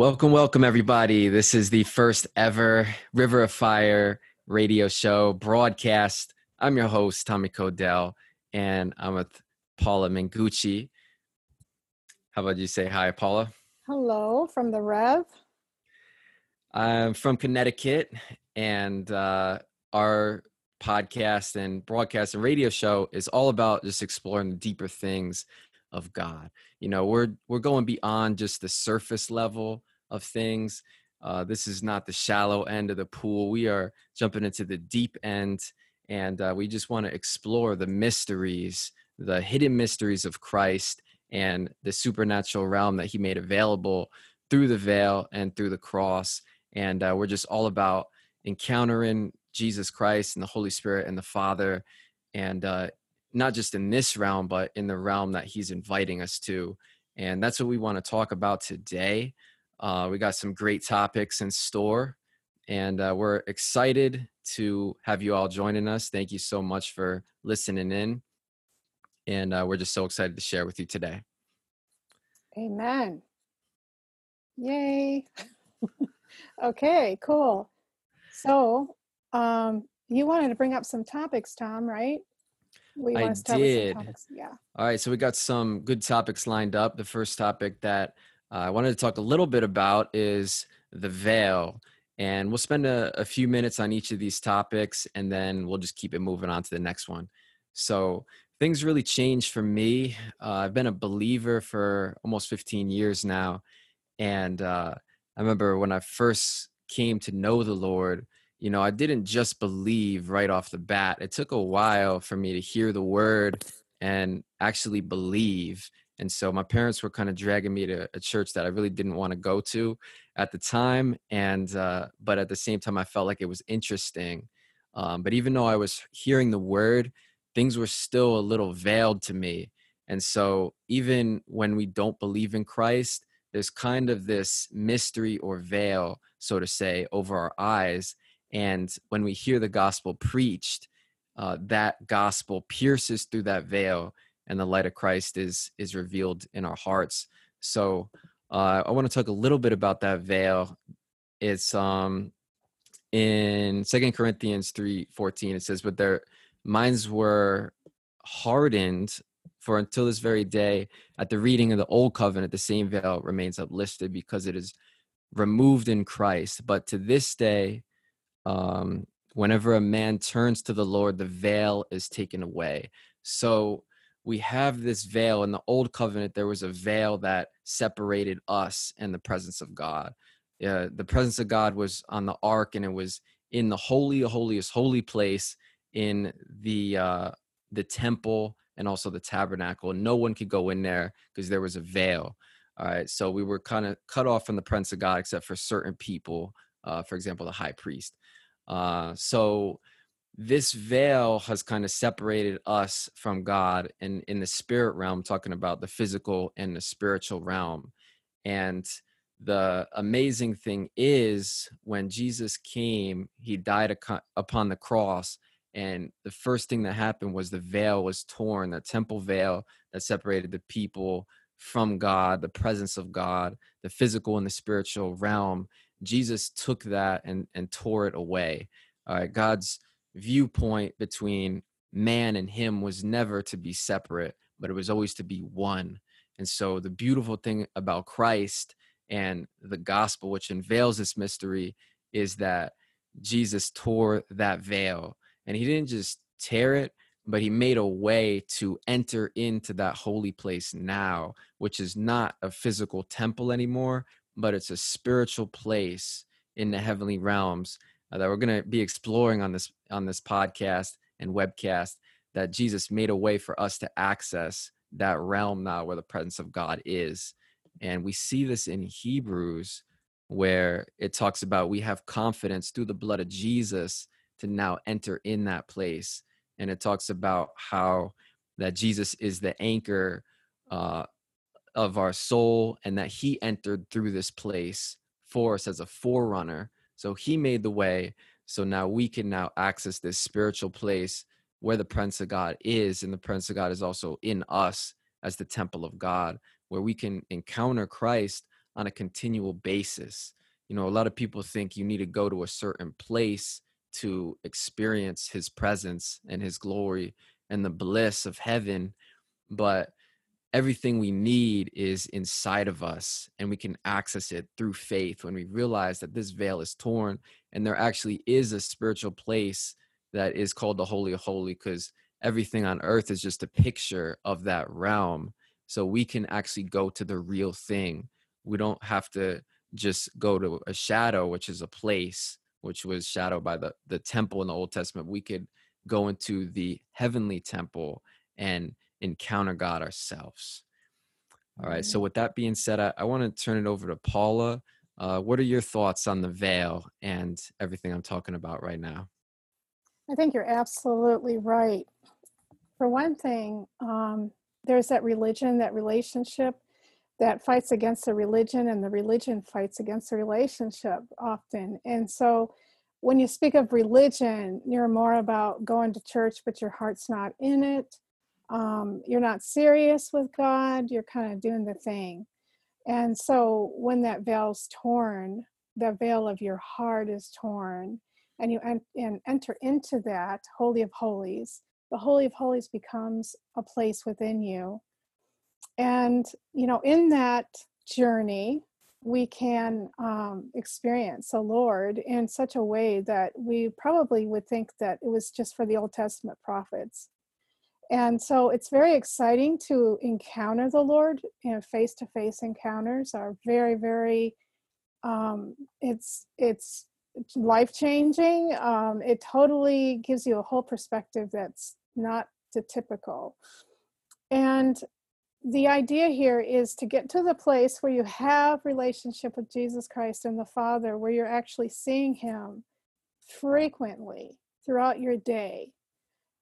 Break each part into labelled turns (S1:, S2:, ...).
S1: Welcome, welcome, everybody. This is the first ever River of Fire radio show broadcast. I'm your host, Tommy Codell, and I'm with Paula Mengucci. How about you say hi, Paula?
S2: Hello from the Rev.
S1: I'm from Connecticut, and uh, our podcast and broadcast and radio show is all about just exploring the deeper things of God. You know, we're we're going beyond just the surface level of things. Uh, this is not the shallow end of the pool. We are jumping into the deep end, and uh, we just want to explore the mysteries, the hidden mysteries of Christ and the supernatural realm that He made available through the veil and through the cross. And uh, we're just all about encountering Jesus Christ and the Holy Spirit and the Father, and uh, not just in this realm, but in the realm that He's inviting us to. And that's what we want to talk about today. Uh, we got some great topics in store, and uh, we're excited to have you all joining us. Thank you so much for listening in. And uh, we're just so excited to share with you today.
S2: Amen. Yay. okay, cool. So, um, you wanted to bring up some topics, Tom, right?
S1: We I did. Yeah. All right. So we got some good topics lined up. The first topic that uh, I wanted to talk a little bit about is the veil. And we'll spend a, a, few minutes on each of these topics and then we'll just keep it moving on to the next one. So things really changed for me. Uh, I've been a believer for almost 15 years now. And uh, I remember when I first came to know the Lord, you know, I didn't just believe right off the bat. It took a while for me to hear the word and actually believe. And so my parents were kind of dragging me to a church that I really didn't want to go to at the time. And, uh, but at the same time, I felt like it was interesting. Um, but even though I was hearing the word, things were still a little veiled to me. And so even when we don't believe in Christ, there's kind of this mystery or veil, so to say, over our eyes and when we hear the gospel preached, uh, that gospel pierces through that veil, and the light of Christ is is revealed in our hearts. So uh, I want to talk a little bit about that veil. It's um in Second Corinthians three fourteen. It says, "But their minds were hardened." For until this very day, at the reading of the old covenant, the same veil remains uplifted because it is removed in Christ. But to this day, um, whenever a man turns to the Lord, the veil is taken away. So we have this veil in the old covenant. There was a veil that separated us and the presence of God. The presence of God was on the ark, and it was in the holy, holiest, holy place in the uh, the temple and also the tabernacle. No one could go in there because there was a veil. All right, so we were kind of cut off from the presence of God, except for certain people. Uh, for example, the high priest. Uh, so this veil has kind of separated us from God and in the spirit realm, talking about the physical and the spiritual realm. And the amazing thing is when Jesus came, he died upon the cross. And the first thing that happened was the veil was torn, the temple veil that separated the people from God, the presence of God, the physical and the spiritual realm. Jesus took that and, and tore it away. All right, God's viewpoint between man and him was never to be separate, but it was always to be one. And so the beautiful thing about Christ and the gospel, which unveils this mystery, is that Jesus tore that veil. And he didn't just tear it, but he made a way to enter into that holy place now, which is not a physical temple anymore, but it's a spiritual place in the heavenly realms uh, that we're going to be exploring on this on this podcast and webcast that Jesus made a way for us to access that realm now where the presence of God is. And we see this in Hebrews where it talks about we have confidence through the blood of Jesus to now enter in that place. And it talks about how that Jesus is the anchor uh, of our soul and that he entered through this place for us as a forerunner. So he made the way. So now we can now access this spiritual place where the Prince of God is, and the Prince of God is also in us as the temple of God, where we can encounter Christ on a continual basis. You know, a lot of people think you need to go to a certain place to experience his presence and his glory and the bliss of heaven. But everything we need is inside of us and we can access it through faith when we realize that this veil is torn and there actually is a spiritual place that is called the holy of holy because everything on earth is just a picture of that realm so we can actually go to the real thing. We don't have to just go to a shadow which is a place which was shadowed by the the temple in the old testament. We could go into the heavenly temple and encounter God ourselves. All right. So, mm-hmm. with that being said, I, I want to turn it over to Paula. Uh, what are your thoughts on the veil and everything I'm talking about right now?
S2: I think you're absolutely right. For one thing, um, there's that religion, that relationship that fights against the religion, and the religion fights against the relationship often. And so, when you speak of religion, you're more about going to church, but your heart's not in it um, you're not serious with God, you're kind of doing the thing. And so when that veil's torn, the veil of your heart is torn, and you en- and enter into that Holy of Holies, the Holy of Holies becomes a place within you. And, you know, in that journey, we can um, experience the Lord in such a way that we probably would think that it was just for the Old Testament prophets and so it's very exciting to encounter the lord you know face-to-face encounters are very very um, it's it's life changing um, it totally gives you a whole perspective that's not the typical. And the idea here is to get to the place where you have relationship with jesus christ and the father where you're actually seeing him frequently throughout your day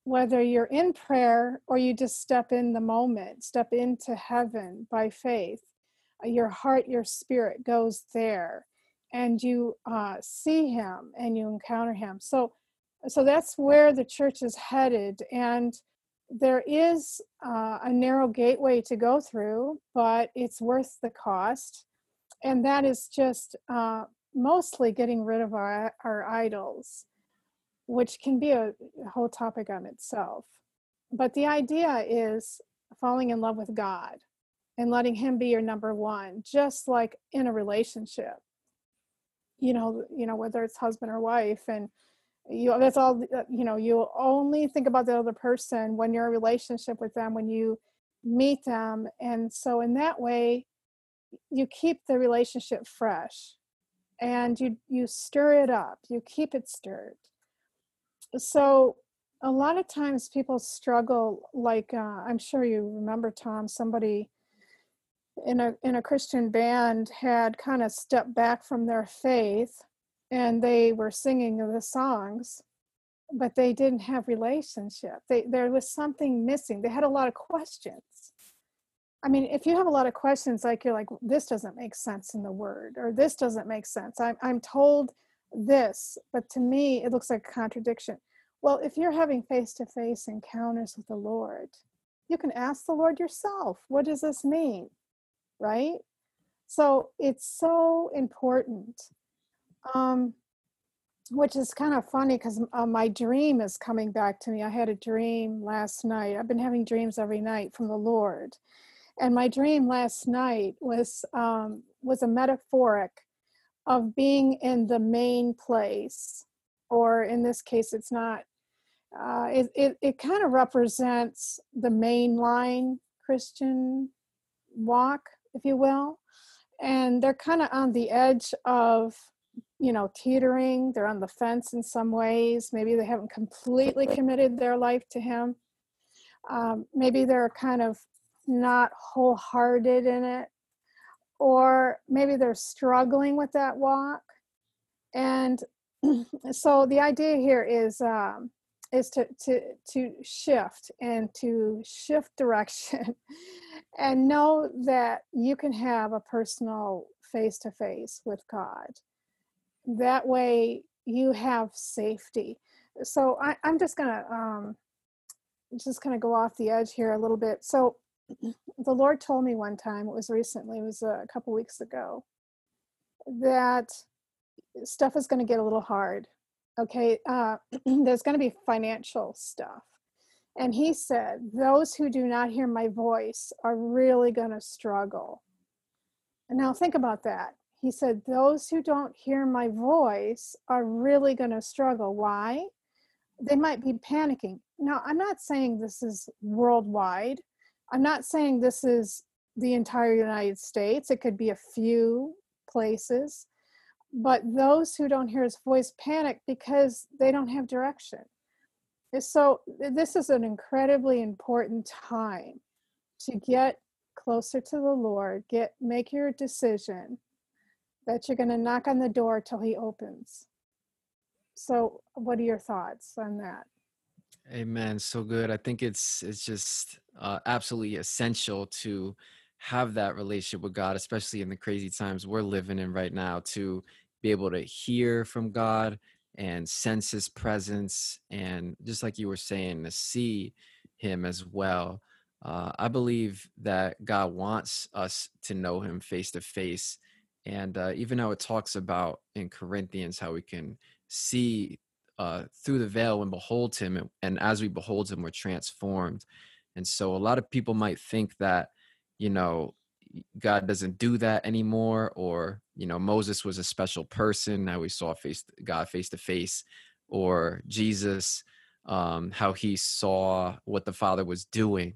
S2: whether you're in prayer or you just step in the moment, step into heaven by faith, uh, your heart, your spirit goes there and you uh, see him and you encounter him. So, so that's where the church is headed. And there is uh, a narrow gateway to go through, but it's worth the cost. And that is just uh, mostly getting rid of our, our idols which can be a whole topic on itself. But the idea is falling in love with God and letting Him be your number one, just like in a relationship. You know, you know whether it's husband or wife, and you that's all. Uh, you know, you only think about the other person when you're in a relationship with them, when you meet them, and so in that way, you keep the relationship fresh, and you you stir it up, you keep it stirred so a lot of times people struggle like uh, i'm sure you remember tom somebody in a in a christian band had kind of stepped back from their faith and they were singing the songs but they didn't have relationship. They there was something missing. They had a lot of questions. I mean if you have a lot of questions like you're like this doesn't make sense in the word or this doesn't make sense. I'm, I'm told this, but to me, it looks like a contradiction. Well, if you're having face to face encounters with the Lord, you can ask the Lord yourself, what does this mean? Right? So it's so important. Um, which is kind of funny because uh, my dream is coming back to me. I had a dream last night. I've been having dreams every night from the Lord, and my dream last night was um, was a metaphoric of being in the main place or in this case it's not uh, it, it, it kind of represents the mainline christian walk if you will. And they're kind of on the edge of you know teetering they're on the fence in some ways maybe they haven't completely committed their life to him. Um, maybe they're kind of not wholehearted in it or maybe they're struggling with that walk. And so the idea here is um, is to to to shift and to shift direction and know that you can have a personal face to face with god. That way you have safety. So I, i'm just gonna um just gonna go off the edge here a little bit. So the Lord told me one time, it was recently, it was a couple weeks ago, that stuff is going to get a little hard. Okay, uh, there's going to be financial stuff. And he said, Those who do not hear my voice are really going to struggle. And now think about that. He said, Those who don't hear my voice are really going to struggle. Why? They might be panicking. Now, I'm not saying this is worldwide. I'm not saying this is the entire United States. It could be a few places. But those who don't hear his voice panic because they don't have direction. So, this is an incredibly important time to get closer to the Lord, get make your decision that you're going to knock on the door till he opens. So, what are your thoughts on that?
S1: Amen. So good. I think it's it's just uh, absolutely essential to have that relationship with God, especially in the crazy times we're living in right now, to be able to hear from God and sense His presence, and just like you were saying, to see Him as well. Uh, I believe that God wants us to know Him face to face, and uh, even how it talks about in Corinthians how we can see uh, through the veil and behold him and, as we behold him we're transformed. And so a lot of people might think that you know god doesn't do that anymore or you know moses was a special person now we saw face god face to face or jesus um, how he saw what the father was doing.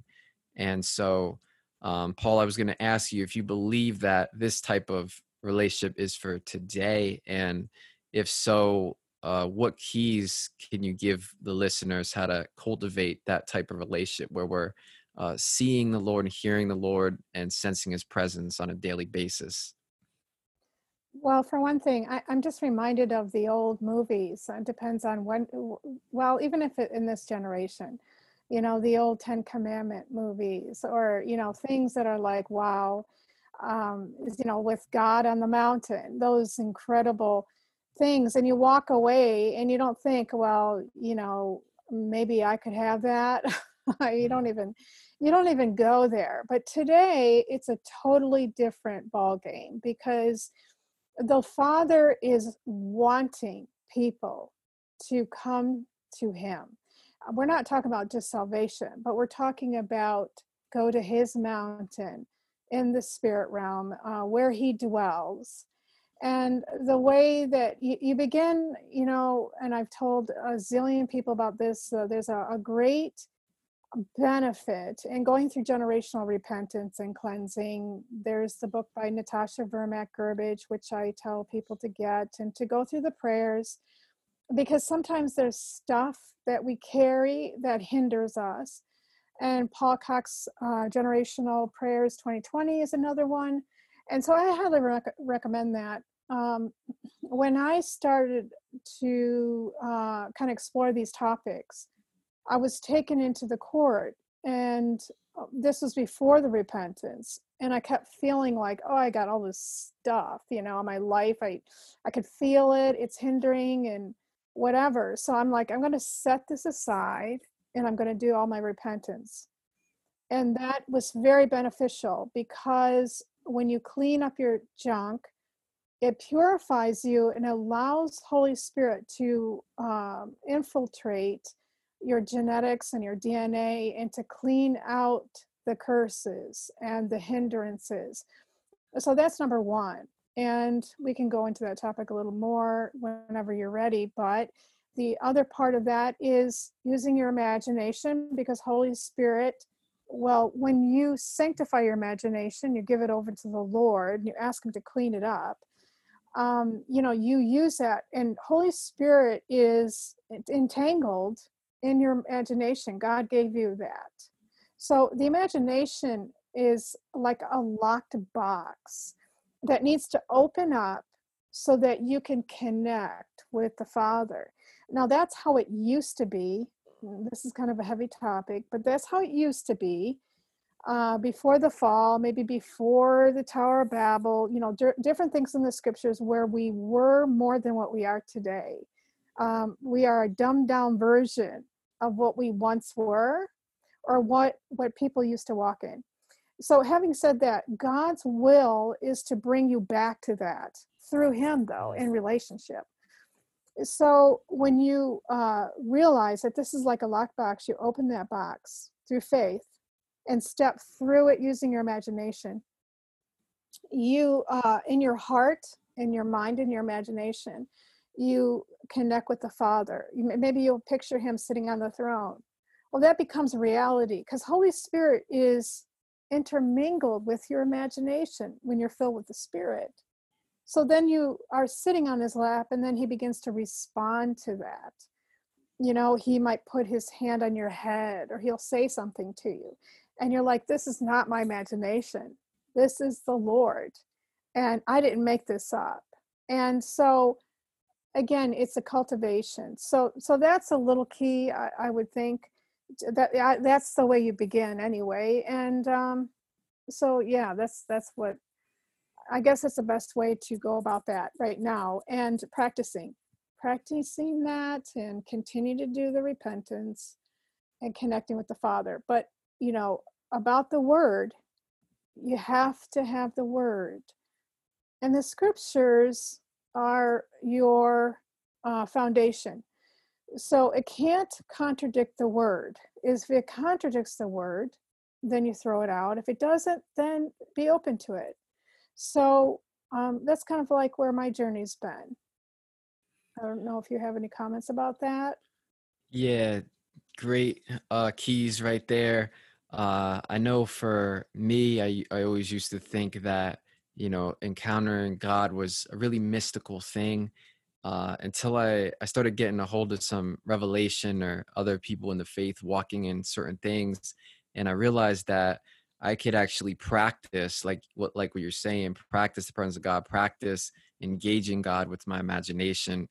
S1: And so um, paul i was going to ask you if you believe that this type of relationship is for today and if so uh, what keys can you give the listeners how to cultivate that type of relationship where we're uh, seeing the Lord and hearing the Lord and sensing His presence on a daily basis?
S2: Well, for one thing, I, am just reminded of the old movies. It depends on when, well, even if it, in this generation, you know, the old Ten Commandment movies or, you know, things that are like, wow, um, you know, with God on the mountain, those incredible things and you walk away and you don't think well you know maybe i could have that. You don't even you don't even go there. But today it's a totally different ball game because the father is wanting people to come to him. We're not talking about just salvation but we're talking about go to his mountain in the spirit realm uh, where he dwells and the way that you, you, begin you know and i've told a zillion people about this there's a, a, great benefit in going through generational repentance and cleansing. There's the book by natasha vermak gurbidge which i tell people to get and to go through the prayers because sometimes there's stuff that we carry that hinders us. And paul cox uh, generational prayers 2020 is another one. And so I highly rec- recommend that um, when I started to uh, kind of explore these topics, I was taken into the court, and uh, this was before the repentance. And I kept feeling like, oh, I got all this stuff, you know, in my life. I, I could feel it. It's hindering and whatever. So I'm like, I'm going to set this aside, and I'm going to do all my repentance. And that was very beneficial because when you clean up your junk it purifies you and allows holy spirit to um, infiltrate your genetics and your dna and to clean out the curses and the hindrances. So that's number one and we can go into that topic a little more whenever you're ready but the other part of that is using your imagination because holy spirit well when you sanctify your imagination you give it over to the lord and you ask him to clean it up um, you know you use that and holy spirit is entangled in your imagination. God gave you that. So the imagination is like a locked box that needs to open up so that you can connect with the father. Now that's how it used to be. This is kind of a heavy topic but that's how it used to be uh, before the fall, maybe before the Tower of Babel, you know, d- different things in the scriptures where we were more than what we are today. Um, we are a dumbed down version of what we once were or what what people used to walk in. so having said that, God's will is to bring you back to that through Him, though, in relationship. So when you uh, realize that this is like a lockbox, you open that box through faith and step through it using your imagination. You, uh, in your heart, in your mind, in your imagination, you connect with the Father. Maybe you'll picture Him sitting on the throne. Well, that becomes reality because Holy Spirit is intermingled with your imagination when you're filled with the Spirit. So then you are sitting on his lap, and then he begins to respond to that. You know, he might put his hand on your head or he'll say something to you. And you're like, this is not my imagination. This is the Lord. And I didn't make this up. And so, again, it's a cultivation. So, so that's a little key, I, I would think that I, that's the way you begin anyway and um, so yeah that's that's what i guess that's the best way to go about that right now and practicing practicing that and continue to do the repentance and connecting with the father but you know about the word you have to have the word and the scriptures are your uh, foundation so it can't contradict the word. If it contradicts the word, then you throw it out. If it doesn't, then be open to it. So um, that's kind of like where my journey's been. I don't know if you have any comments about that.
S1: Yeah, great uh, keys right there. Uh, I know for me, I, I always used to think that, you know, encountering God was a really mystical thing uh, until I, I started getting a hold of some revelation or other people in the faith walking in certain things. And I realized that I could actually practice like what like what you're saying, practice the presence of God, practice engaging God with my imagination.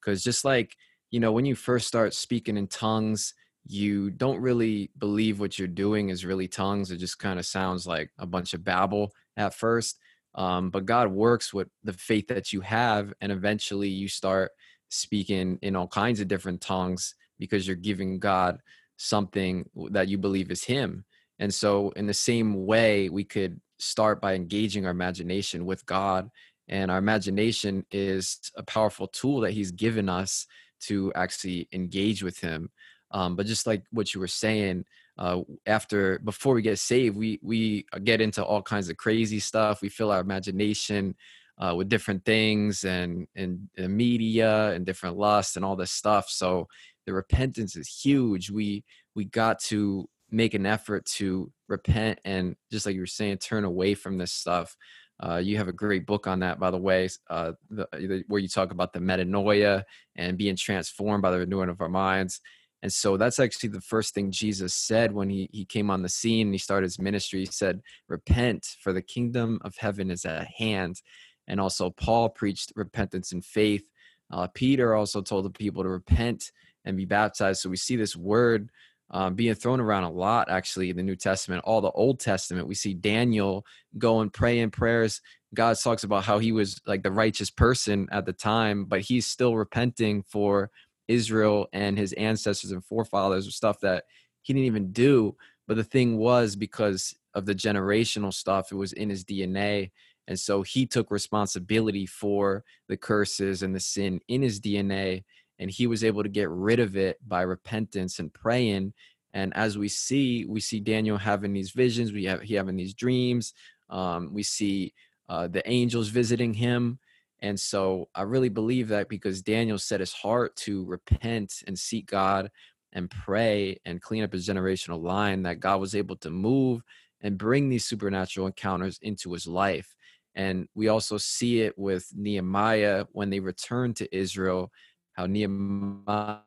S1: Because just like, you know, when you first start speaking in tongues, you don't really believe what you're doing is really tongues. It just kind of sounds like a bunch of babble at first. Um, but God works with the faith that you have, and eventually you start speaking in all kinds of different tongues because you're giving God something that you believe is Him. And so, in the same way, we could start by engaging our imagination with God. And our imagination is a powerful tool that He's given us to actually engage with Him. Um, but just like what you were saying, uh, after before we get saved, we we get into all kinds of crazy stuff. We fill our imagination uh, with different things and, and and media and different lusts and all this stuff. So the repentance is huge. We we got to make an effort to repent and just like you were saying, turn away from this stuff. Uh, you have a great book on that, by the way, uh, the, the, where you talk about the metanoia and being transformed by the renewing of our minds. And so that's actually the first thing Jesus said when he, he came on the scene and he started his ministry. He said, Repent, for the kingdom of heaven is at hand. And also, Paul preached repentance and faith. Uh, Peter also told the people to repent and be baptized. So we see this word um, being thrown around a lot, actually, in the New Testament. All the Old Testament, we see Daniel go and pray in prayers. God talks about how he was like the righteous person at the time, but he's still repenting for Israel and his ancestors and forefathers of stuff that he didn't even do. But the thing was because of the generational stuff, it was in his DNA. And so he took responsibility for the curses and the sin in his DNA. And he was able to get rid of it by repentance and praying. And as we see, we see Daniel having these visions, we have he having these dreams. Um, we see uh, the angels visiting him. And so I really believe that because Daniel set his heart to repent and seek God and pray and clean up his generational line, that God was able to move and bring these supernatural encounters into his life. And we also see it with Nehemiah when they return to Israel, how Nehemiah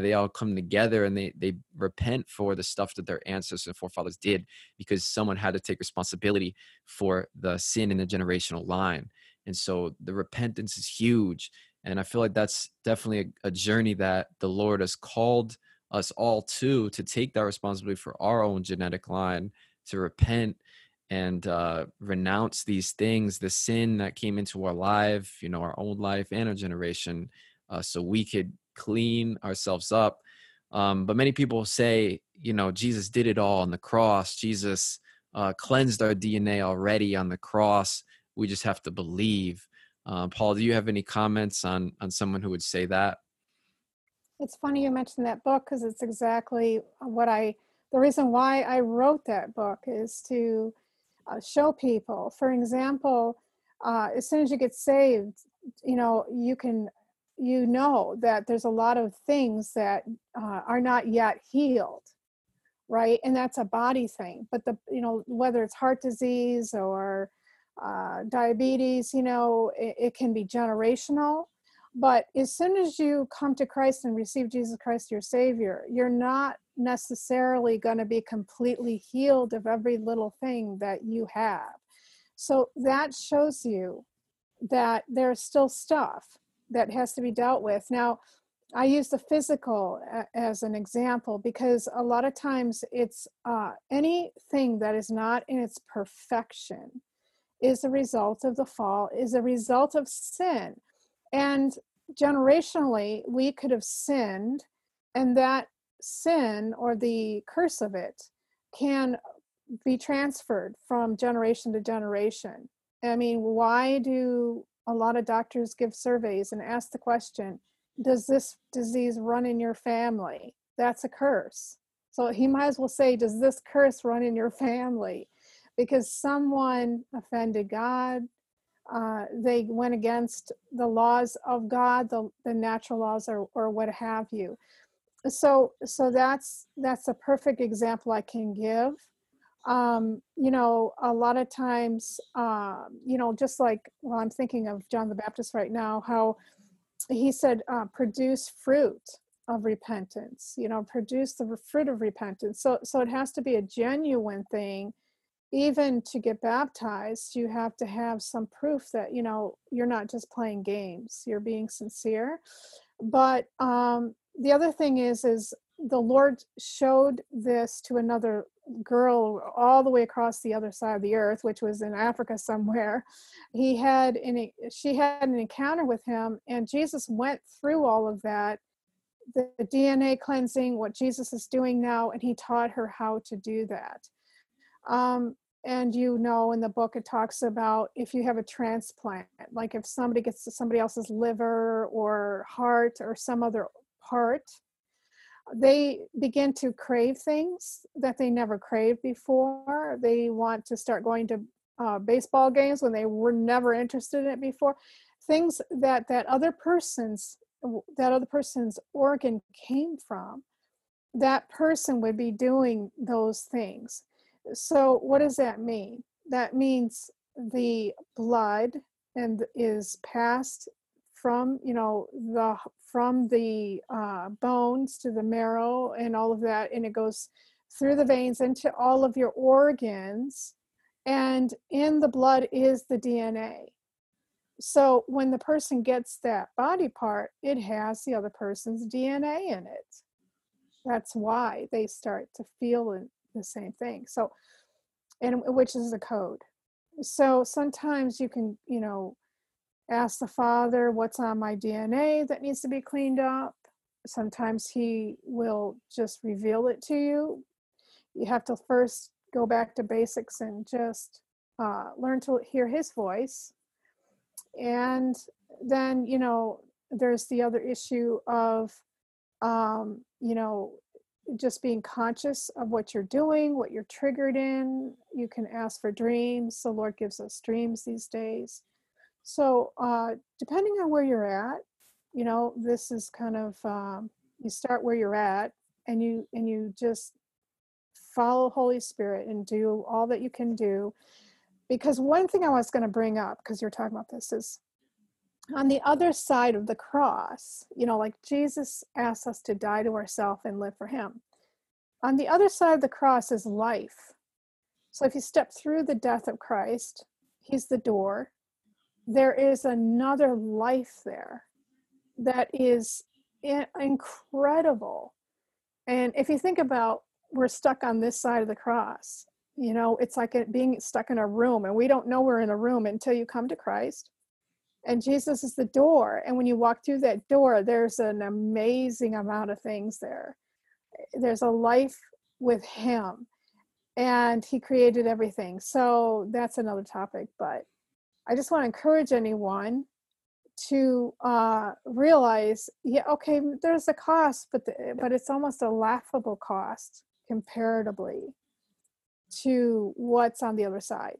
S1: they all come together and they they repent for the stuff that their ancestors and forefathers did because someone had to take responsibility for the sin in the generational line and so the repentance is huge and i feel like that's definitely a, a, journey that the lord has called us all to to take that responsibility for our own genetic line to repent and uh, renounce these things the sin that came into our life you know our own life and our generation uh, so we could clean ourselves up um, but many people say you know jesus did it all on the cross jesus uh, cleansed our DNA already on the cross. We just have to believe. Uh, Paul, do you have any comments on on someone who would say that?
S2: It's funny you mentioned that book because it's exactly what I. The reason why I wrote that book is to uh, show people. For example, uh, as soon as you get saved, you know you can you know that there's a lot of things that uh, are not yet healed right and that's a body thing but the you know whether it's heart disease or uh, diabetes you know it, it, can be generational. But as soon as you come to christ and receive jesus christ your savior you're not necessarily going to be completely healed of every little thing that you have. So that shows you that there's still stuff that has to be dealt with. Now I use the physical as an example because a lot of times it's uh, anything that is not in its perfection is a result of the fall, is a result of sin. And generationally, we could have sinned, and that sin or the curse of it can be transferred from generation to generation. I mean, why do a lot of doctors give surveys and ask the question, does this disease run in your family? That's a curse. So he might as well say, does this curse run in your family? Because someone offended God, uh, they went against the laws of God, the, the natural laws, or, or what have you. So, so that's that's a perfect example I can give. Um, you know, a lot of times, uh, you know, just like well, I'm thinking of John the Baptist right now, how he said, uh, produce fruit of repentance, you know, produce the fruit of repentance. So, so it has to be a genuine thing. Even to get baptized, you have to have some proof that, you know, you're not just playing games, you're being sincere. But um, the other thing is, is the Lord showed this to another girl all the way across the other side of the earth, which was in Africa somewhere. He had an, she had an encounter with him, and Jesus went through all of that, the, DNA cleansing, what Jesus is doing now, and he taught her how to do that. Um, and you know, in the book, it talks about if you have a transplant, like if somebody gets somebody else's liver or heart or some other part they begin to crave things that they never craved before. They want to start going to uh, baseball games when they were never interested in it before. Things that that other person's that other person's organ came from. That person would be doing those things. So what does that mean? That means the blood and is passed from you know the from the uh, bones to the marrow and all of that and it goes through the veins into all of your organs and in the blood is the dna so when the person gets that body part it has the other person's dna in it. That's why they start to feel the same thing so and which is the code so sometimes you can you know ask the father what's on my DNA that needs to be cleaned up. Sometimes he will just reveal it to you. You have to first go back to basics and just uh, learn to hear his voice. And then, you know, there's the other issue of, um, you know, just being conscious of what you're doing, what you're triggered in. You can ask for dreams. The Lord gives us dreams these days so uh, depending on where you're at, you know, this is kind of um, you start where you're at, and you and you just follow Holy Spirit and do all that you can do. Because one thing I was going to bring up, because you're talking about this, is on the other side of the cross, you know, like Jesus asks us to die to ourselves and live for Him. On the other side of the cross is life. So if you step through the death of Christ, He's the door there is another life there that is incredible. And if you think about we're stuck on this side of the cross, you know, it's like being stuck in a room and we don't know we're in a room until you come to Christ. And Jesus is the door. And when you walk through that door, there's an amazing amount of things there. There's a life with Him. and he created everything. So that's another topic, but I just want to encourage anyone to uh, realize, yeah, okay, there's a cost, but the, but it's almost a laughable cost comparatively to what's on the other side.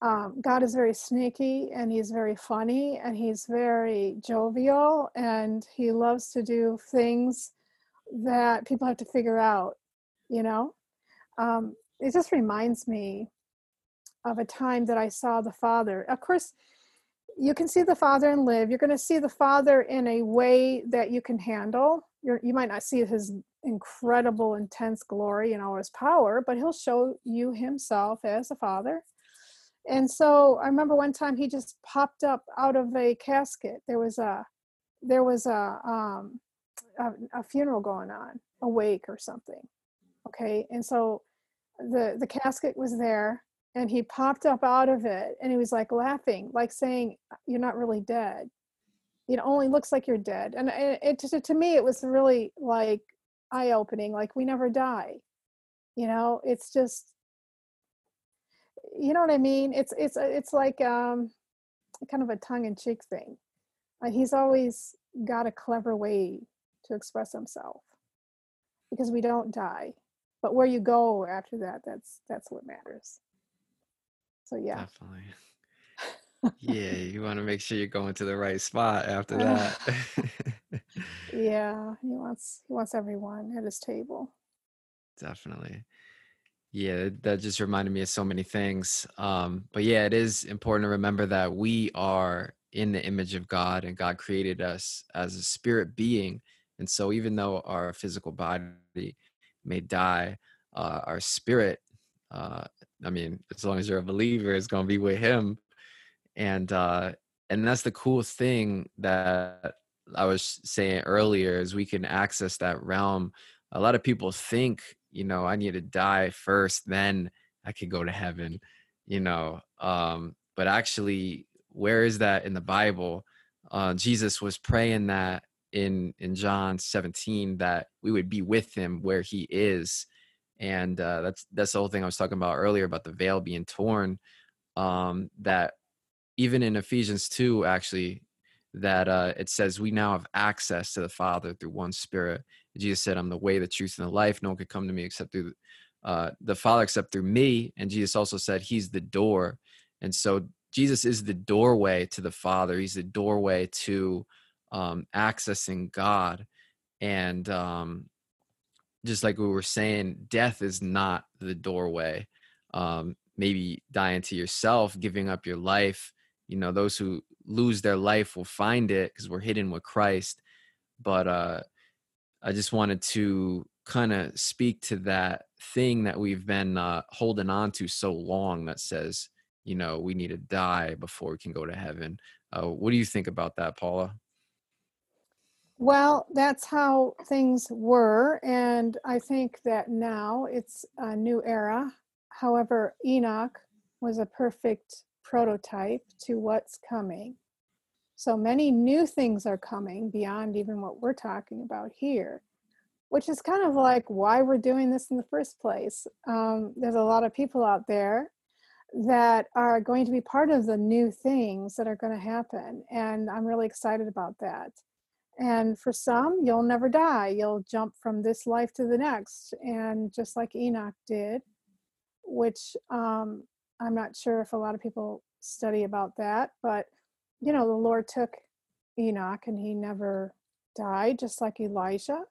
S2: Um, God is very sneaky and he's very funny and he's very jovial and he loves to do things that people have to figure out, you know? Um, it just reminds me of a time that I saw the Father. Of course, you can see the Father and live. You're going to see the Father in a way that you can handle. You're, you might not see his incredible, intense glory and all his power, but he'll show you himself as a Father. And so I remember one time he just popped up out of a casket. There was a there was a um, a, a funeral going on, a wake or something. Okay, and so the the casket was there and he popped up out of it and he was like laughing like saying you're not really dead it only looks like you're dead and it, it to me it was really like eye opening like we never die you know it's just you know what i mean? It's it's it's like um kind of a tongue-in-cheek thing. Uh, he's always got a clever way to express himself because we don't die but where you go after that that's that's what matters. So yeah.
S1: Definitely. Yeah you want to make sure you're going to the right spot after that.
S2: Yeah he wants he wants everyone at his table.
S1: Definitely yeah that just reminded me of so many things um but yeah it is important to remember that we are in the image of god and god created us as a spirit being and so even though our physical body may die, uh, our spirit, uh, I mean, as long as you're a believer, is going to be with Him, and uh, and that's the cool thing that I was saying earlier is we can access that realm. A lot of people think, you know, I need to die first, then I could go to heaven, you know. Um, but actually, where is that in the Bible? Uh, Jesus was praying that in in John 17 that we would be with him where he is and uh, that's that's the whole thing I was talking about earlier about the veil being torn um, that even in Ephesians 2 actually that uh, it says we now have access to the Father through one Spirit. Jesus said, "I'm the way, the truth, and the life. No one could come to me except through uh, the Father, except through me." And Jesus also said, "He's the door." And so Jesus is the doorway to the Father. He's the doorway to um, accessing God. And um, just like we were saying, death is not the doorway. Um, maybe dying to yourself, giving up your life. You know, those who lose their life will find it because we're hidden with Christ. But uh, I just wanted to kind of speak to that thing that we've been uh, holding on to so long that says, you know, we need to die before we can go to heaven. Uh, what do you think about that, Paula?
S2: Well, that's how things were. And I think that now it's a new era. However, Enoch was a perfect prototype to what's coming. So many new things are coming beyond even what we're talking about here, which is kind of like why we're doing this in the first place. Um, there's a lot of people out there that are going to be part of the new things that are going to happen. And I'm really excited about that. And for some, you'll never die. You'll jump from this life to the next. And just like Enoch did, which um, I'm not sure if a lot of people study about that, but you know, the Lord took Enoch and he never died, just like Elijah.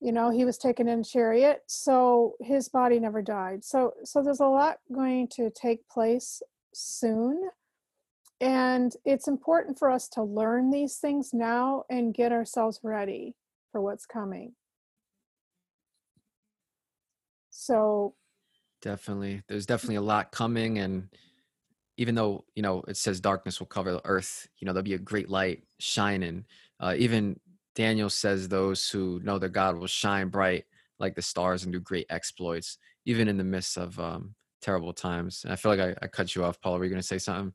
S2: You know, he was taken in chariot, so his body never died. So so there's a lot going to take place soon and it's important for us to learn these things now and get ourselves ready for what's coming. So
S1: definitely there's definitely a lot coming and even though you know it says darkness will cover the earth you know there'll be a great light shining. Uh, even daniel says those who know their god will shine bright like the stars and do great exploits even in the midst of um, terrible times. And i feel like i, I cut you off paul were you going to say something?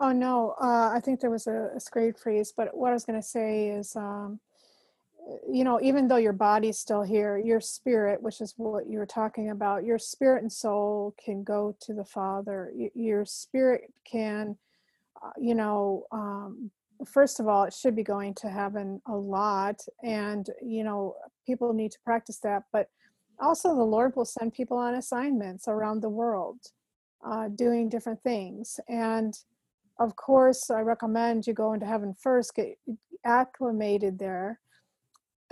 S2: Oh no, uh, I think there was a, a great phrase, but what I was going to say is, um, you know, even though your body's still here, your spirit, which is what you were talking about, your spirit and soul can go to the Father. Your spirit can, uh, you know, um, first of all, it should be going to heaven a lot. And, you know, people need to practice that. But also, the Lord will send people on assignments around the world uh, doing different things. And of course, I recommend you go into heaven first, get acclimated there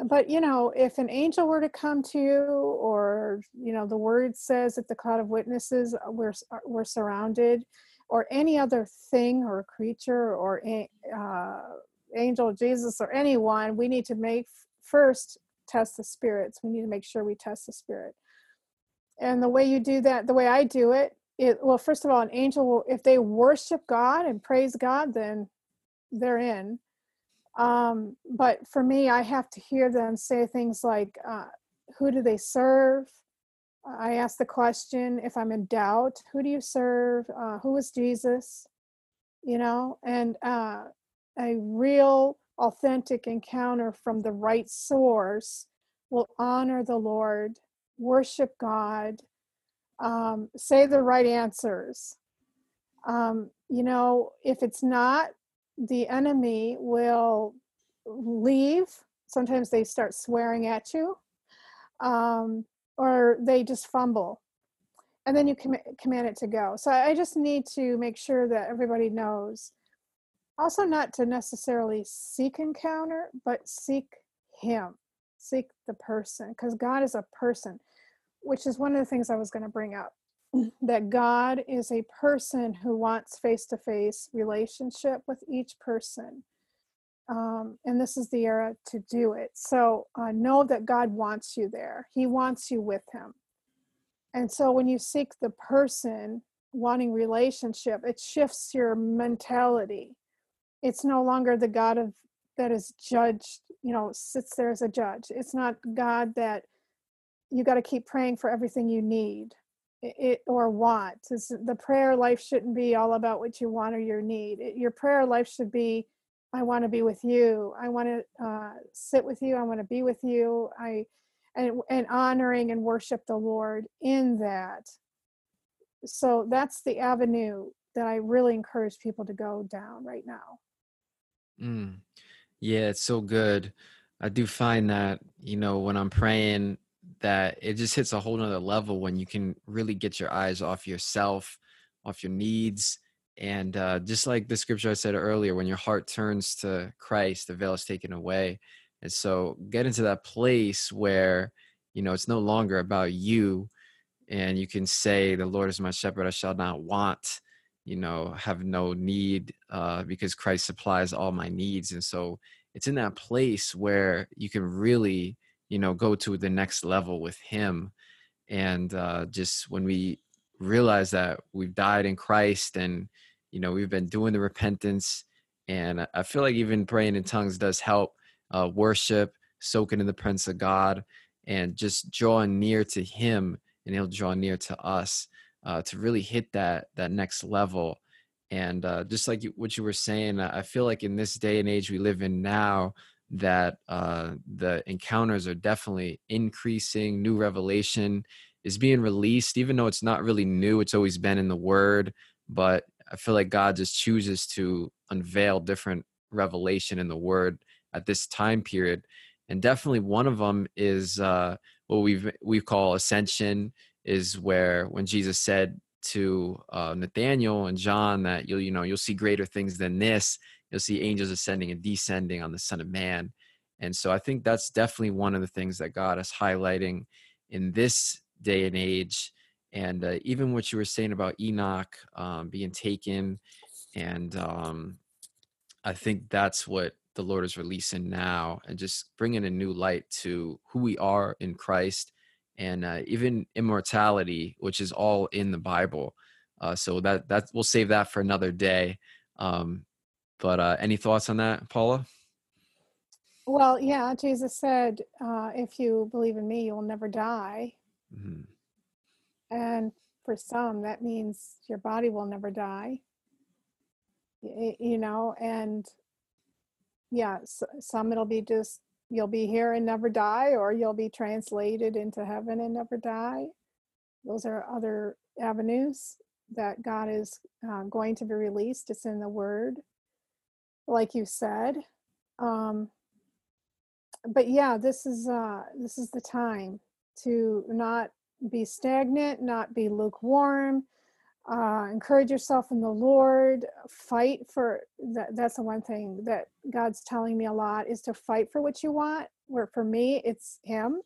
S2: but you know if an angel were to come to you or you know the word says that the cloud of witnesses we're, uh, we're surrounded or any other thing or creature or uh, angel jesus or anyone we need to make first test the spirits. We need to make sure we test the spirit. And the way you do that the way i do it it well first of all an angel will if they worship god and praise god then they're in um, but for me, I have to hear them say things like, uh, Who do they serve? I ask the question if I'm in doubt, Who do you serve? Uh, who is Jesus? You know, and uh, a real, authentic encounter from the right source will honor the Lord, worship God, um, say the right answers. Um, you know, if it's not the enemy will leave. Sometimes they start swearing at you, um, or they just fumble. And then you com- command it to go. So I just need to make sure that everybody knows. Also, not to necessarily seek encounter, but seek Him, seek the person, because God is a person, which is one of the things I was going to bring up that God is a person who wants face to face relationship with each person. Um, and this is the era to do it. So uh, know that God wants you there, He wants you with Him. And so when you seek the person wanting relationship, it shifts your mentality. It's no longer the God of that is judged, you know, sits there as a judge. It's not God that you got to keep praying for everything you need it or want. It's, the prayer life shouldn't be all about what you want or your need. It, your prayer life should be, I want to be with you. I want to uh, sit with you. I want to be with you. I and and honoring and worship the Lord in that. So that's the avenue that I really encourage people to go down right now.
S1: Mm. Yeah, it's so good. I do find that, you know, when I'm praying that it just hits a whole nother level when you can really get your eyes off yourself, off your needs. And uh, just like the scripture I said earlier, when your heart turns to Christ, the veil is taken away. And so get into that place where, you know, it's no longer about you. And you can say, The Lord is my shepherd, I shall not want, you know, have no need uh, because Christ supplies all my needs. And so it's in that place where you can really you know go to the next level with him. And uh, just when we realize that we've died in christ and you know we've been doing the repentance and i feel like even praying in tongues does help uh, worship soaking in the presence of god and just drawing near to him and he'll draw near to us uh, to really hit that that next level. And uh, just like what you were saying i feel like in this day and age we live in now that uh, the encounters are definitely increasing. New revelation is being released, even though it's not really new. It's always been in the Word, but I feel like God just chooses to unveil different revelation in the Word at this time period. And definitely one of them is uh, what we've we call ascension, is where when Jesus said to uh, Nathaniel and John that you'll you know you'll see greater things than this you'll see angels ascending and descending on the Son of Man. And so I think that's definitely one of the things that God is highlighting in this day and age. And uh, even what you were saying about Enoch um, being taken, and um, I think that's what the Lord is releasing now, and just bringing a new light to who we are in Christ, and uh, even immortality, which is all in the Bible. Uh, so that that we'll save that for another day. Um, but uh, any thoughts on that, Paula?
S2: Well, yeah, Jesus said, uh, if you believe in me, you will never die. Mm-hmm. And for some, that means your body will never die. You know, and yeah, some it'll be just you'll be here and never die, or you'll be translated into heaven and never die. Those are other avenues that God is uh, going to be released. It's in the Word, like you said. Um, but yeah, this is uh, this is the time to not be stagnant, not be lukewarm. Uh, encourage yourself in the Lord. Fight for that. That's the one thing that God's telling me a lot is to fight for what you want. Where for me, it's Him.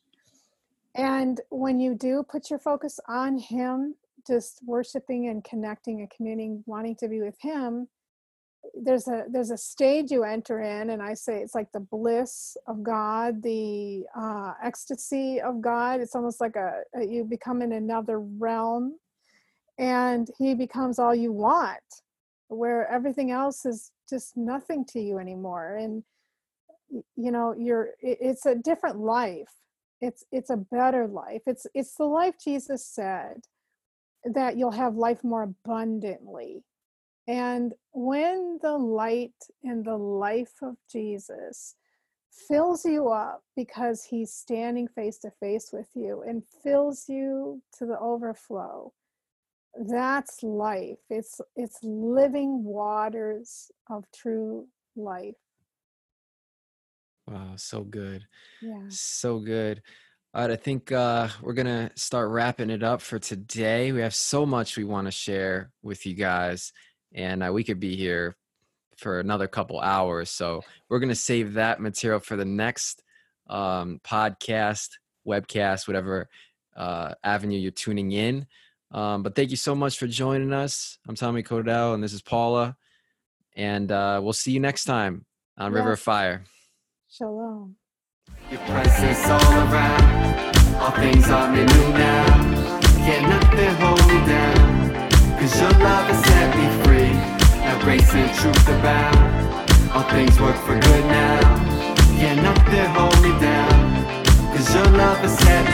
S2: And when you do put your focus on Him, just worshiping and connecting and communing, wanting to be with Him, there's a there's a stage you enter in and i say it's like the bliss of god the uh, ecstasy of god. It's almost like a, a, you become in another realm and he becomes all you want where everything else is just nothing to you anymore. And you know you're it, it's a different life. It's it's a better life. It's it's the life jesus said that you'll have life more abundantly and when the light and the life of Jesus fills you up because he's standing face to face with you and fills you to the overflow, that's life. It's it's living waters of true life.
S1: Wow, so good.
S2: Yeah.
S1: So good. All right, I think uh, we're gonna start wrapping it up for today. We have so much we want to share with you guys and uh, we could be here for another couple hours. So we're going to save that material for the next um, podcast, webcast, whatever uh, avenue you're tuning in. Um, but thank you so much for joining us. I'm Tommy Codell, and this is Paula. And uh, we'll see you next time on yes. River of Fire.
S2: Shalom.
S3: Your presence all around. All things are new now. Can't nothing hold me down. Cause your love has set me free. Now grace and truth abound All things work for good now. Yeah, nothing hold me down. Cause your love has set